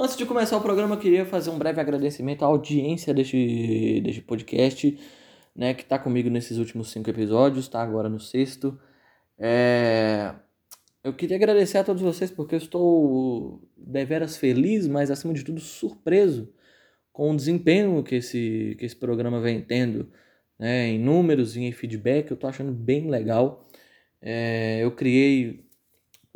Antes de começar o programa, eu queria fazer um breve agradecimento à audiência deste, deste podcast, né, que está comigo nesses últimos cinco episódios, está agora no sexto. É... Eu queria agradecer a todos vocês porque eu estou deveras feliz, mas acima de tudo surpreso com o desempenho que esse, que esse programa vem tendo, né, em números e em feedback. Eu estou achando bem legal. É... Eu criei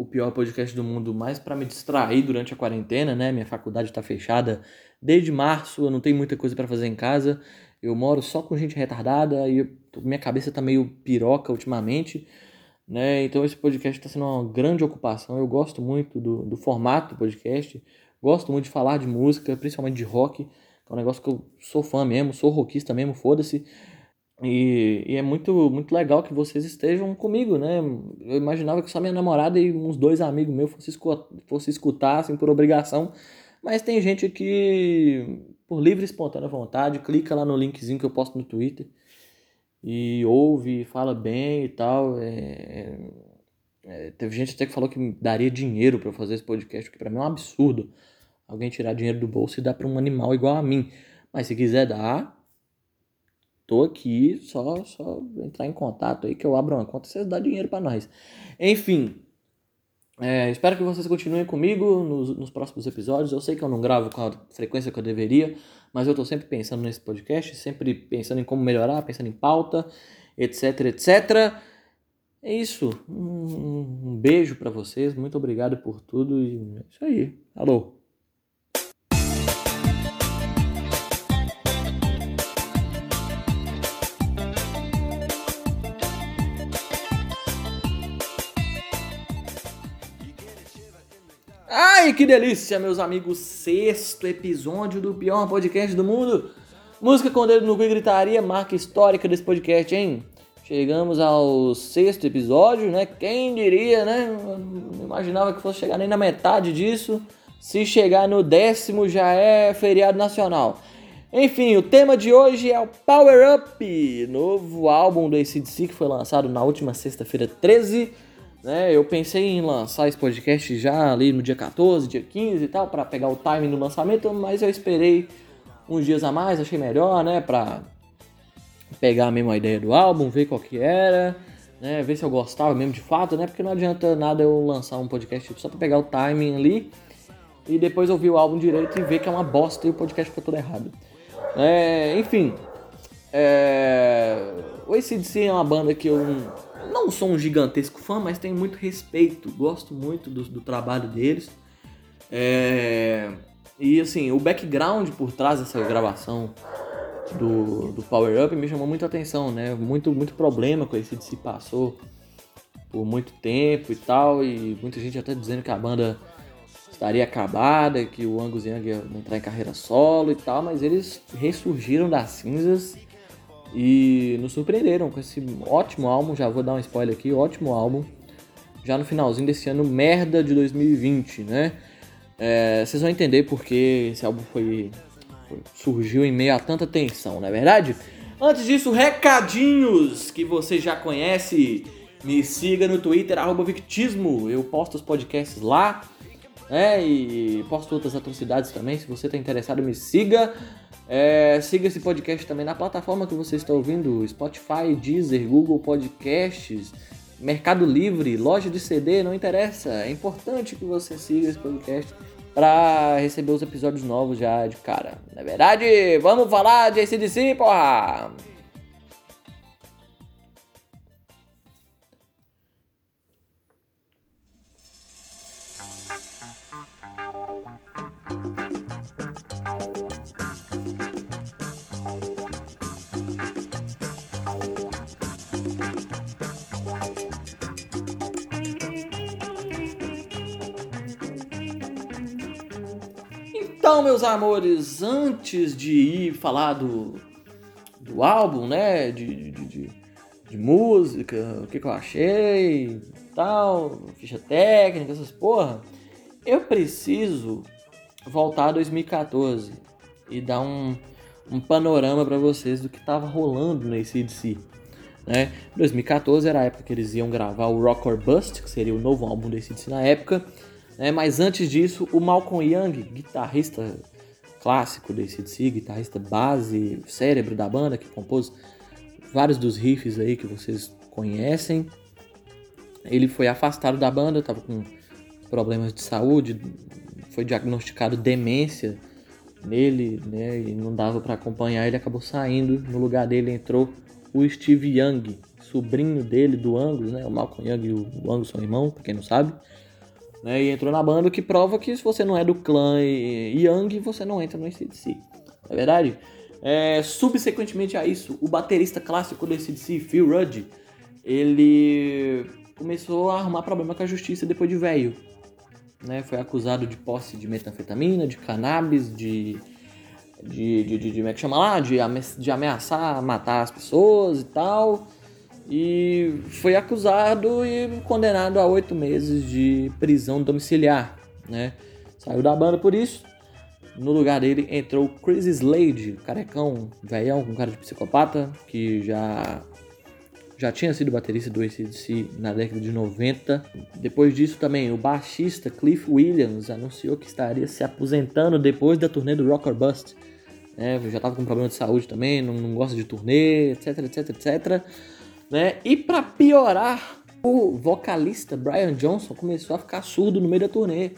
o pior podcast do mundo mais para me distrair durante a quarentena, né? Minha faculdade está fechada desde março, eu não tenho muita coisa para fazer em casa. Eu moro só com gente retardada e minha cabeça tá meio piroca ultimamente, né? Então esse podcast está sendo uma grande ocupação. Eu gosto muito do, do formato do podcast, gosto muito de falar de música, principalmente de rock, que é um negócio que eu sou fã mesmo, sou rockista mesmo, foda-se. E, e, é muito, muito legal que vocês estejam comigo, né? Eu imaginava que só minha namorada e uns dois amigos meus fossem fosse escutar, assim, por obrigação. Mas tem gente que, por livre e espontânea vontade, clica lá no linkzinho que eu posto no Twitter e ouve, fala bem e tal. É, é, é teve gente até que falou que daria dinheiro para fazer esse podcast, que pra mim é um absurdo. Alguém tirar dinheiro do bolso e dar para um animal igual a mim. Mas se quiser dar, Tô aqui, só, só entrar em contato aí que eu abro uma conta e vocês dão dinheiro para nós. Enfim, é, espero que vocês continuem comigo nos, nos, próximos episódios. Eu sei que eu não gravo com a frequência que eu deveria, mas eu tô sempre pensando nesse podcast, sempre pensando em como melhorar, pensando em pauta, etc, etc. É isso. Um, um beijo para vocês, muito obrigado por tudo e é isso aí. Alô. Que delícia, meus amigos! Sexto episódio do pior podcast do mundo. Música com dedo no cu e gritaria, marca histórica desse podcast, hein? Chegamos ao sexto episódio, né? Quem diria, né? Não imaginava que fosse chegar nem na metade disso. Se chegar no décimo já é feriado nacional. Enfim, o tema de hoje é o Power Up, novo álbum do ACDC que foi lançado na última sexta-feira 13 né? Eu pensei em lançar esse podcast já ali no dia 14, dia 15 e tal, para pegar o timing do lançamento, mas eu esperei uns dias a mais, achei melhor, né, pra pegar mesmo a ideia do álbum, ver qual que era, né, ver se eu gostava mesmo de fato, né, porque não adianta nada eu lançar um podcast só pra pegar o timing ali e depois ouvir o álbum direito e ver que é uma bosta e o podcast ficou todo errado. É, enfim, é, o ACDC é uma banda que eu não sou um gigantesco fã, mas tenho muito respeito, gosto muito do, do trabalho deles. É, e assim, o background por trás dessa gravação do, do Power Up me chamou muita atenção, né? Muito, muito problema com esse se passou por muito tempo e tal, e muita gente até dizendo que a banda estaria acabada, que o Angus Young ia entrar em carreira solo e tal, mas eles ressurgiram das cinzas e nos surpreenderam com esse ótimo álbum. Já vou dar um spoiler aqui: ótimo álbum. Já no finalzinho desse ano, merda de 2020, né? É, vocês vão entender porque esse álbum foi, foi, surgiu em meio a tanta tensão, não é verdade? Antes disso, recadinhos que você já conhece. Me siga no Twitter, Victismo. Eu posto os podcasts lá. Né? E posto outras atrocidades também. Se você está interessado, me siga. É, siga esse podcast também na plataforma que você está ouvindo: Spotify, Deezer, Google Podcasts, Mercado Livre, loja de CD, não interessa. É importante que você siga esse podcast para receber os episódios novos já de cara. Não é verdade? Vamos falar de ACDC, porra! Então, meus amores, antes de ir falar do, do álbum, né? De, de, de, de música, o que, que eu achei, tal, ficha técnica, essas porra, eu preciso voltar a 2014 e dar um, um panorama para vocês do que tava rolando no ACDC. Né? 2014 era a época que eles iam gravar o Rock or Bust, que seria o novo álbum do ACDC na época. Né? Mas antes disso, o Malcolm Young, guitarrista clássico desse ACDC, guitarrista base, cérebro da banda, que compôs vários dos riffs aí que vocês conhecem. Ele foi afastado da banda, estava com problemas de saúde, foi diagnosticado demência nele, né? E não dava para acompanhar, ele acabou saindo. No lugar dele entrou o Steve Young, sobrinho dele do Angus, né? O Malcolm Young e o Angus são irmãos, pra quem não sabe. Né? E entrou na banda, o que prova que se você não é do clã Young, você não entra no ACDC. Não é verdade? É, subsequentemente a isso, o baterista clássico do ACDC, Phil Rudd, ele começou a arrumar problema com a justiça depois de velho. Né? Foi acusado de posse de metanfetamina, de cannabis, de. De, de, de, de como é que chama lá? De, de ameaçar matar as pessoas e tal. E foi acusado e condenado a oito meses de prisão domiciliar. Né? Saiu da banda por isso. No lugar dele entrou Chris Slade, carecão, velhão, com cara de psicopata, que já já tinha sido baterista do ACDC na década de 90. Depois disso também, o baixista Cliff Williams anunciou que estaria se aposentando depois da turnê do Rock or Bust. É, já estava com problema de saúde também, não, não gosta de turnê, etc, etc, etc. Né? E para piorar, o vocalista Brian Johnson começou a ficar surdo no meio da turnê.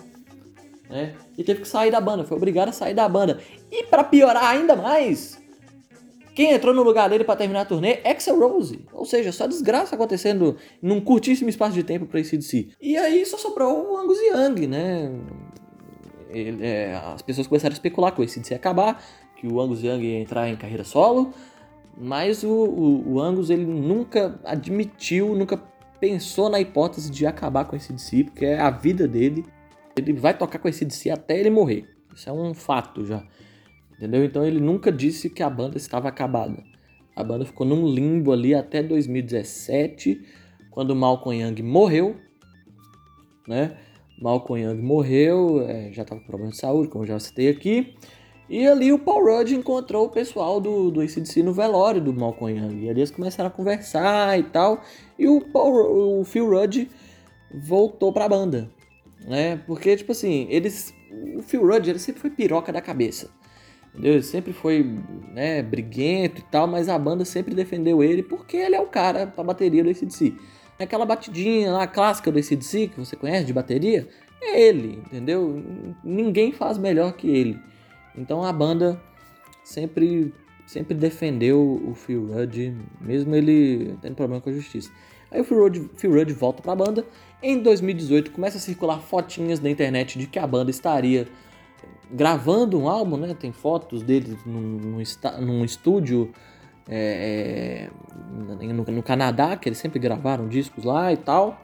Né? E teve que sair da banda, foi obrigado a sair da banda. E para piorar ainda mais, quem entrou no lugar dele para terminar a turnê? Axel Rose. Ou seja, só desgraça acontecendo num curtíssimo espaço de tempo para DC. E aí só sobrou o Angus Young, né? Ele, é, as pessoas começaram a especular que o ACDC ia acabar, que o Angus Young ia entrar em carreira solo, mas o, o, o Angus ele nunca admitiu, nunca pensou na hipótese de acabar com esse DC, porque é a vida dele. Ele vai tocar com esse DC até ele morrer. Isso é um fato já. Entendeu? Então ele nunca disse que a banda estava acabada. A banda ficou num limbo ali até 2017, quando Malcolm Young morreu, né? Malcolm Young morreu, é, já estava com problema de saúde, como já citei aqui. E ali o Paul Rudd encontrou o pessoal do, do ACDC no velório do Malcolm Young. E ali eles começaram a conversar e tal. E o, Paul, o Phil Rudd voltou pra banda. Né? Porque, tipo assim, eles. O Phil Rudd ele sempre foi piroca da cabeça. Entendeu? Ele sempre foi né, briguento e tal, mas a banda sempre defendeu ele porque ele é o cara pra bateria do ACDC. Aquela batidinha lá clássica do ACDC que você conhece de bateria, é ele, entendeu? Ninguém faz melhor que ele. Então a banda sempre sempre defendeu o Phil Rudd, mesmo ele tendo problema com a justiça. Aí o Phil Rudd, Phil Rudd volta pra banda. Em 2018 começa a circular fotinhas na internet de que a banda estaria gravando um álbum, né? Tem fotos dele num, num estúdio é, é, no, no, Canadá, que eles sempre gravaram discos lá e tal.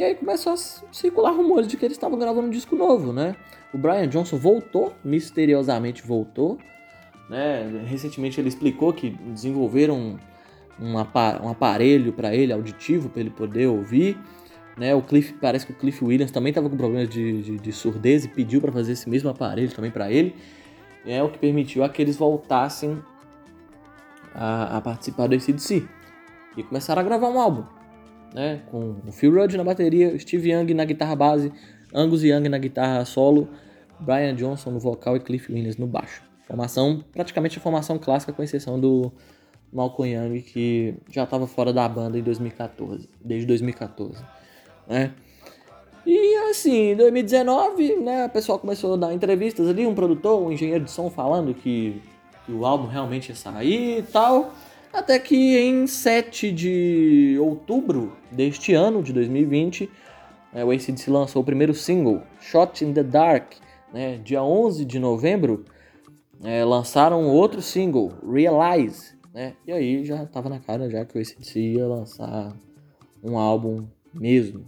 E aí começou a circular rumores de que eles estavam gravando um disco novo, né? O Brian Johnson voltou, misteriosamente voltou. Né? Recentemente ele explicou que desenvolveram um, um aparelho para ele, auditivo, para ele poder ouvir. Né? O Cliff, parece que o Cliff Williams também estava com problemas de, de, de, surdez e pediu para fazer esse mesmo aparelho também para ele. É o que permitiu a que eles voltassem a, a participar do ACDC. E começaram a gravar um álbum. Né? Com o Phil Rudd na bateria, Steve Young na guitarra base, Angus Young na guitarra solo, Brian Johnson no vocal e Cliff Williams no baixo. Formação, praticamente a formação clássica, com exceção do Malcolm Young, que já estava fora da banda em 2014, desde 2014 né? E assim, em 2019, né, o pessoal começou a dar entrevistas ali, um produtor, um engenheiro de som falando que, que o álbum realmente ia sair e tal. Até que em 7 de outubro deste ano, de 2020, né, o ACDC lançou o primeiro single, Shot in the Dark. Né, dia 11 de novembro, é, lançaram outro single, Realize. Né, e aí já estava na cara já que o ACDC ia lançar um álbum mesmo.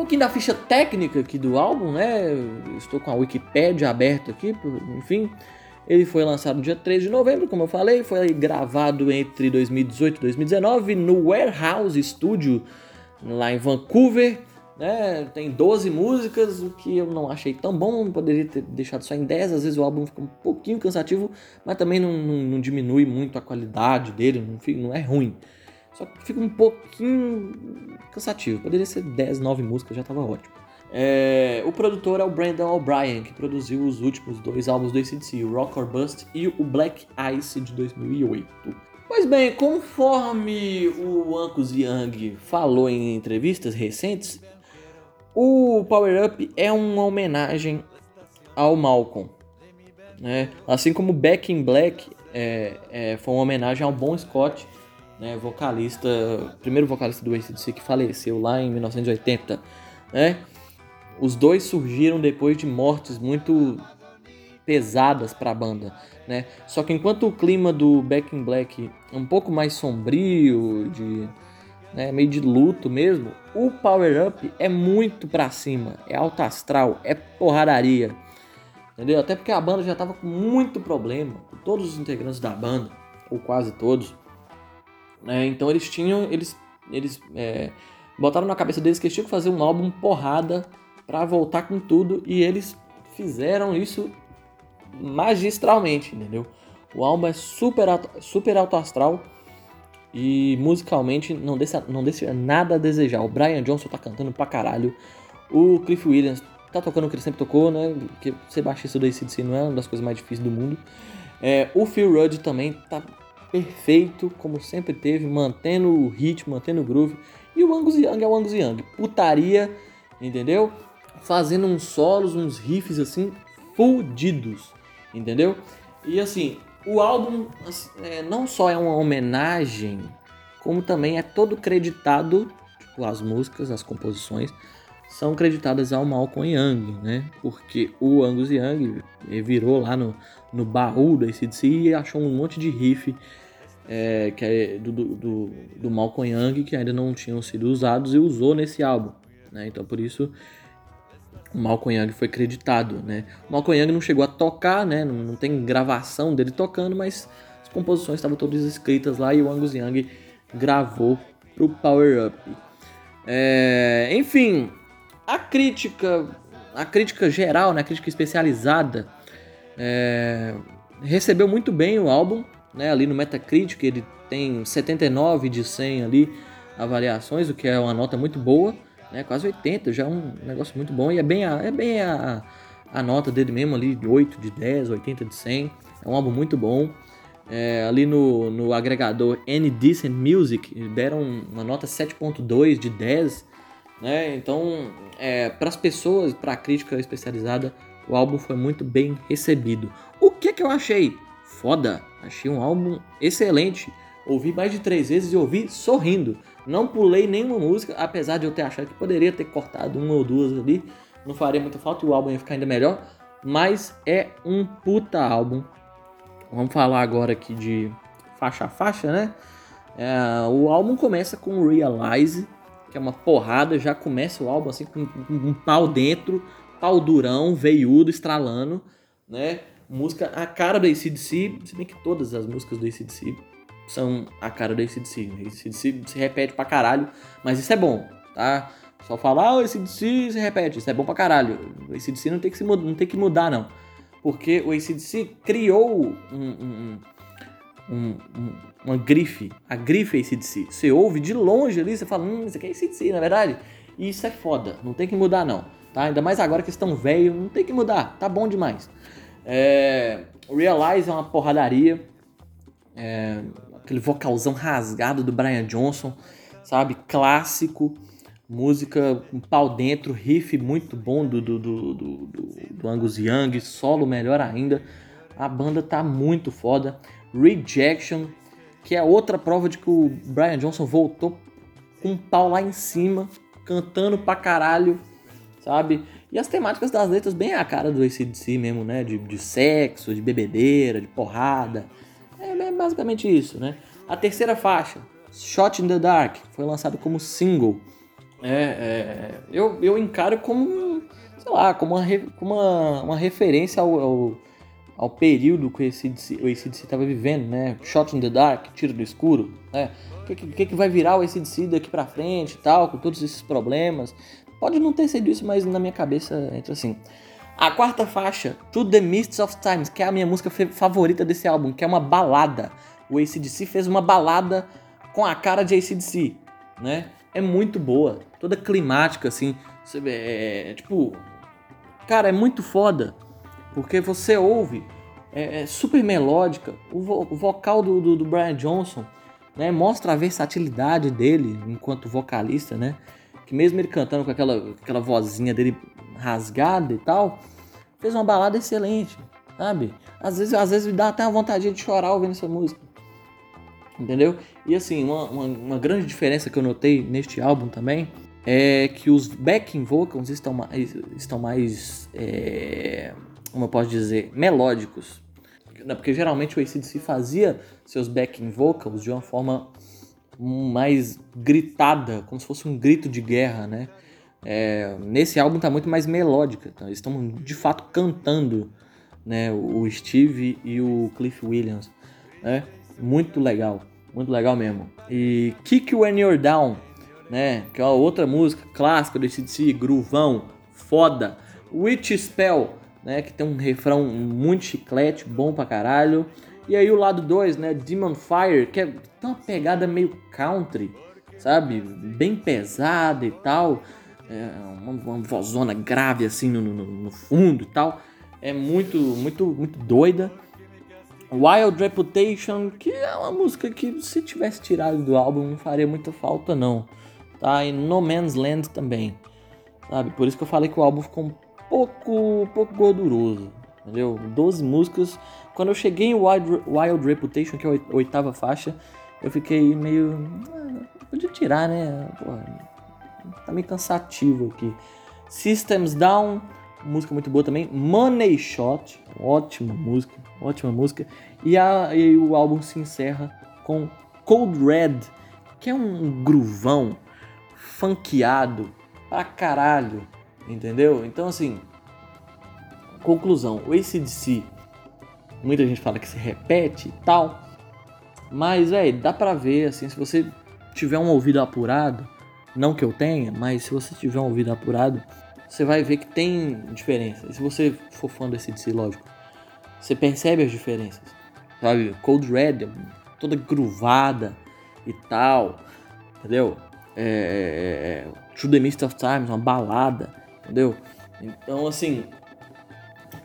Pouquinho da ficha técnica aqui do álbum, né? estou com a Wikipedia aberta aqui, enfim. Ele foi lançado no dia 3 de novembro, como eu falei, foi gravado entre 2018 e 2019 no Warehouse Studio, lá em Vancouver, né? Tem 12 músicas, o que eu não achei tão bom, poderia ter deixado só em 10, às vezes o álbum fica um pouquinho cansativo, mas também não, não, não diminui muito a qualidade dele, não, não é ruim. Só que fica um pouquinho cansativo, poderia ser 10, 9 músicas, já tava ótimo. É, o produtor é o Brandon O'Brien, que produziu os últimos dois álbuns do ACDC, o Rock or Bust e o Black Ice de 2008. Pois bem, conforme o Angus Young falou em entrevistas recentes, o Power Up é uma homenagem ao Malcolm. Né? Assim como Back in Black é, é, foi uma homenagem ao Bon Scott, né? vocalista, primeiro vocalista do ACDC que faleceu lá em 1980. Né? Os dois surgiram depois de mortes muito pesadas para a banda, né? Só que enquanto o clima do Back in Black é um pouco mais sombrio, de né, meio de luto mesmo, o Power Up é muito pra cima, é alto astral, é porradaria. Entendeu? Até porque a banda já tava com muito problema, todos os integrantes da banda, ou quase todos. Né? Então eles tinham, eles, eles é, botaram na cabeça deles que eles tinham que fazer um álbum porrada para voltar com tudo e eles fizeram isso magistralmente, entendeu? O álbum é super, super alto astral e musicalmente não deixa, não deixa nada a desejar. O Brian Johnson tá cantando pra caralho. O Cliff Williams tá tocando o que ele sempre tocou, né? Porque ser baixista do ACDC não é uma das coisas mais difíceis do mundo. É, o Phil Rudd também tá perfeito, como sempre teve, mantendo o ritmo, mantendo o groove. E o Angus Young é o Angus Young. Putaria, entendeu? Fazendo uns solos, uns riffs assim, fudidos, entendeu? E assim, o álbum é, não só é uma homenagem, como também é todo creditado, tipo, as músicas, as composições, são creditadas ao Malcolm Young, né? Porque o Angus Young virou lá no, no baú da ACDC e achou um monte de riff é, que é do, do, do Malcolm Young que ainda não tinham sido usados e usou nesse álbum, né? Então por isso o Malcolm Young foi creditado, né? O Malcolm Young não chegou a tocar, né? Não, não tem gravação dele tocando, mas as composições estavam todas escritas lá e o Angus Young gravou pro Power Up. É, enfim, a crítica, a crítica geral, né? A crítica especializada é, recebeu muito bem o álbum, né? Ali no Metacritic ele tem 79 de 100 ali avaliações, o que é uma nota muito boa né? Quase 80, já é um negócio muito bom. E é bem a, é bem a, a nota dele mesmo ali, de 8 de 10, 80 de 100. É um álbum muito bom. É, ali no, no agregador Any Decent Music deram uma nota 7.2 de 10. Né? Então, é, para as pessoas, para a crítica especializada, o álbum foi muito bem recebido. O que, que eu achei? Foda! Achei um álbum excelente. Ouvi mais de três vezes e ouvi sorrindo. Não pulei nenhuma música, apesar de eu ter achado que poderia ter cortado uma ou duas ali. Não faria muita falta e o álbum ia ficar ainda melhor. Mas é um puta álbum. Vamos falar agora aqui de faixa a faixa, né? É, o álbum começa com Realize, que é uma porrada. Já começa o álbum assim com, um pau dentro, pau durão, veiudo, estralando, né? Música a cara do ACDC, se bem que todas as músicas do ACDC são a cara do ACDC. O ACDC se repete pra caralho, mas isso é bom, tá? Só falar, ah, o ACDC se repete, isso é bom pra caralho. O ACDC não tem que, se, não tem que mudar, não. Porque o ACDC criou um, um, um, uma grife, a grife ACDC. Você ouve de longe ali, você fala, hum, isso aqui é ACDC, na é verdade. E isso é foda, não tem que mudar, não. Tá? Ainda mais agora que estão velhos, não tem que mudar, tá bom demais. É, Realize é uma porradaria. É, aquele vocalzão rasgado do Brian Johnson, sabe? Clássico, música com pau dentro, riff muito bom do, do, do, do, do Angus Young, solo melhor ainda. A banda tá muito foda. Rejection, que é outra prova de que o Brian Johnson voltou com um pau lá em cima, cantando pra caralho, sabe? E as temáticas das letras bem a cara do ACDC mesmo, né? De, de sexo, de bebedeira, de porrada. É, é basicamente isso, né? A terceira faixa, Shot in the Dark, foi lançado como single. É, é, eu, eu encaro como, sei lá, como uma, como uma, uma referência ao, ao, ao, período que o ACDC, estava vivendo, né? Shot in the Dark, tiro do escuro, né? O que, que, que vai virar o ACDC daqui pra frente e tal, com todos esses problemas. Pode não ter sido isso, mas na minha cabeça entra assim. A quarta faixa, To the Mists of Times, que é a minha música favorita desse álbum, que é uma balada. O ACDC fez uma balada com a cara de ACDC, né? É muito boa, toda climática, assim. É, tipo, cara, é muito foda, porque você ouve, é, é super melódica. O, vo o vocal do, do, do Brian Johnson né, mostra a versatilidade dele enquanto vocalista, né? Que mesmo ele cantando com aquela, aquela vozinha dele rasgada e tal, fez uma balada excelente, sabe? Às vezes, às vezes me dá até a vontade de chorar ouvindo essa música. Entendeu? E assim, uma, uma, uma grande diferença que eu notei neste álbum também é que os backing vocals estão mais, estão mais é, como eu posso dizer, melódicos. Porque geralmente o ACDC fazia seus backing vocals de uma forma mais gritada, como se fosse um grito de guerra, né? É, nesse álbum tá muito mais melódica, então eles estão de fato cantando, né? O Steve e o Cliff Williams, né? Muito legal, muito legal mesmo. E Kick When You're Down, né? Que é outra música clássica do ACDC, groovão, foda. Witch Spell, né? Que tem um refrão muito chiclete, bom pra caralho. E aí o lado 2, né? Demon Fire, que é uma pegada meio country, sabe? Bem pesada e tal. É uma, uma vozona grave assim no, no, no fundo e tal. É muito, muito, muito doida. Wild Reputation, que é uma música que se tivesse tirado do álbum não faria muita falta não. Tá? E No Man's Land também. Sabe? Por isso que eu falei que o álbum ficou pouco, pouco gorduroso, entendeu? 12 músicas. Quando eu cheguei em Wild, Wild Reputation, que é a oitava faixa, eu fiquei meio. Ah, podia tirar, né? Porra, tá meio cansativo aqui. Systems Down, música muito boa também. Money Shot, ótima música, ótima música. E, a, e o álbum se encerra com Cold Red, que é um groovão funkeado pra caralho. Entendeu? Então, assim, conclusão: o ACDC, muita gente fala que se repete e tal, mas, velho, dá pra ver, assim, se você tiver um ouvido apurado, não que eu tenha, mas se você tiver um ouvido apurado, você vai ver que tem diferença. E se você for fã do ACDC, lógico, você percebe as diferenças, sabe? Cold Red, toda gruvada e tal, entendeu? É, é, é, To the Mist of Times, uma balada entendeu? Então, assim,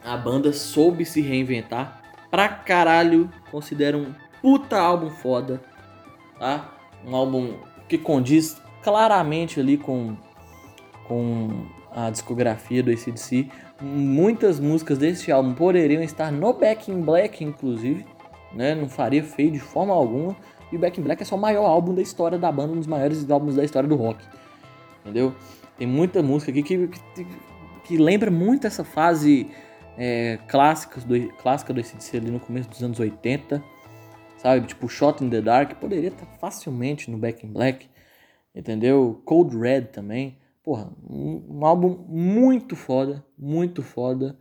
a banda soube se reinventar pra caralho. Considero um puta álbum foda, tá? Um álbum que condiz claramente ali com, com a discografia do ACDC. Muitas músicas desse álbum poderiam estar no Back in Black, inclusive, né? Não faria feio de forma alguma. E o Back in Black é só o maior álbum da história da banda, um dos maiores álbuns da história do rock. Entendeu? Tem muita música aqui que, que, que lembra muito essa fase é, clássica, do, clássica do ACDC ali no começo dos anos 80, sabe? Tipo Shot in the Dark, poderia estar facilmente no Back in Black, entendeu? Cold Red também. Porra, um, um álbum muito foda, muito foda.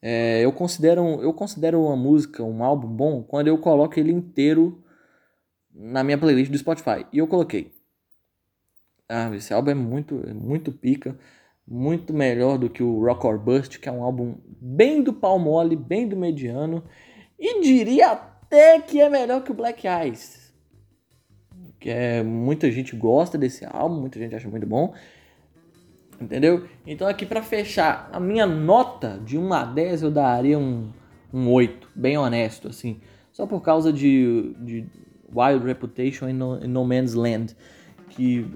É, eu, considero, eu considero uma música, um álbum bom, quando eu coloco ele inteiro na minha playlist do Spotify. E eu coloquei ah, esse álbum é muito, muito pica, muito melhor do que o Rock or Bust, que é um álbum bem do pau mole, bem do mediano, e diria até que é melhor que o Black Eyes. Que é, muita gente gosta desse álbum, muita gente acha muito bom. Entendeu? Então aqui para fechar, a minha nota de 1 a 10 eu daria um, um 8, bem honesto, assim. Só por causa de, de Wild Reputation e no, no Man's Land. Que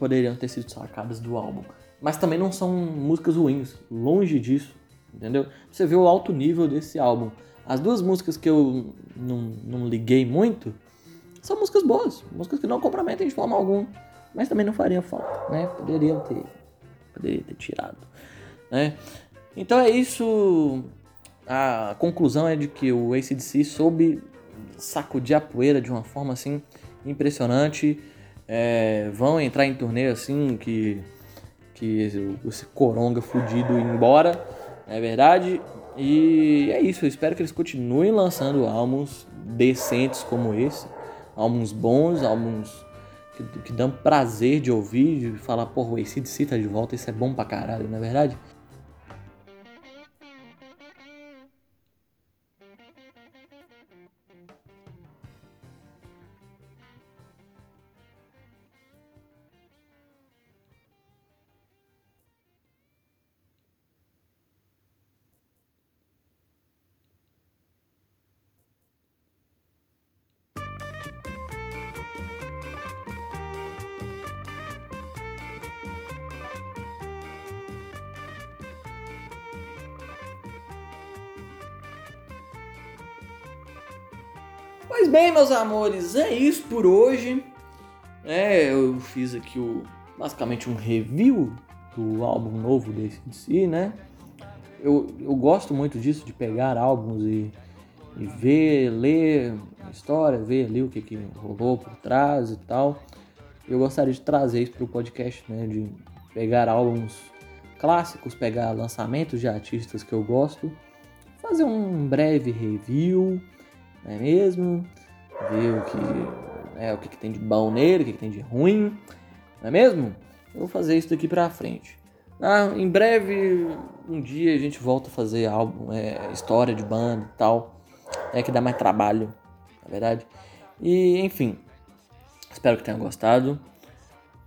poderiam ter sido sacadas do álbum. Mas também não são músicas ruins, longe disso, entendeu? Você vê o alto nível desse álbum. As duas músicas que eu não, não liguei muito são músicas boas, músicas que não comprometem de forma alguma, mas também não fariam falta, né? Poderiam ter, poderia ter tirado, né? Então é isso. A conclusão é de que o ACDC soube sacudir a poeira de uma forma assim impressionante é, vão entrar em turnê assim que, que esse, coronga fudido ir embora, é verdade. E é isso, eu espero que eles continuem lançando álbuns decentes como esse, álbuns bons, álbuns que, que dão prazer de ouvir, de falar, porra, o ACDC tá de volta, isso é bom pra caralho, não é verdade? Amores, é isso por hoje. É, eu fiz aqui o, basicamente um review do álbum novo desse si, né? Eu, eu gosto muito disso, de pegar álbuns e, e ver, ler a história, ver ali o que, que rolou por trás e tal. Eu gostaria de trazer isso para o podcast, né? De pegar álbuns clássicos, pegar lançamentos de artistas que eu gosto, fazer um breve review não é mesmo? Ver o que, é, o que, que tem de bom nele, o que, que tem de ruim, não é mesmo? Eu vou fazer isso daqui pra frente. Ah, em breve, um dia a gente volta a fazer álbum, é, história de banda e tal. É que dá mais trabalho, na verdade. E, enfim, espero que tenham gostado.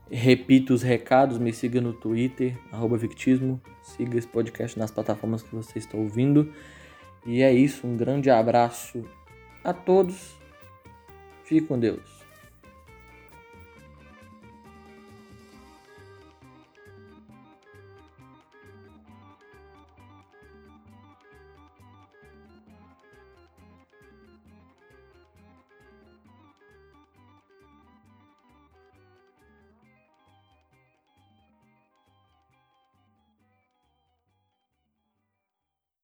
Repito os recados, me siga no Twitter, Victismo. Siga esse podcast nas plataformas que você está ouvindo. E é isso, um grande abraço a todos. Fique com Deus.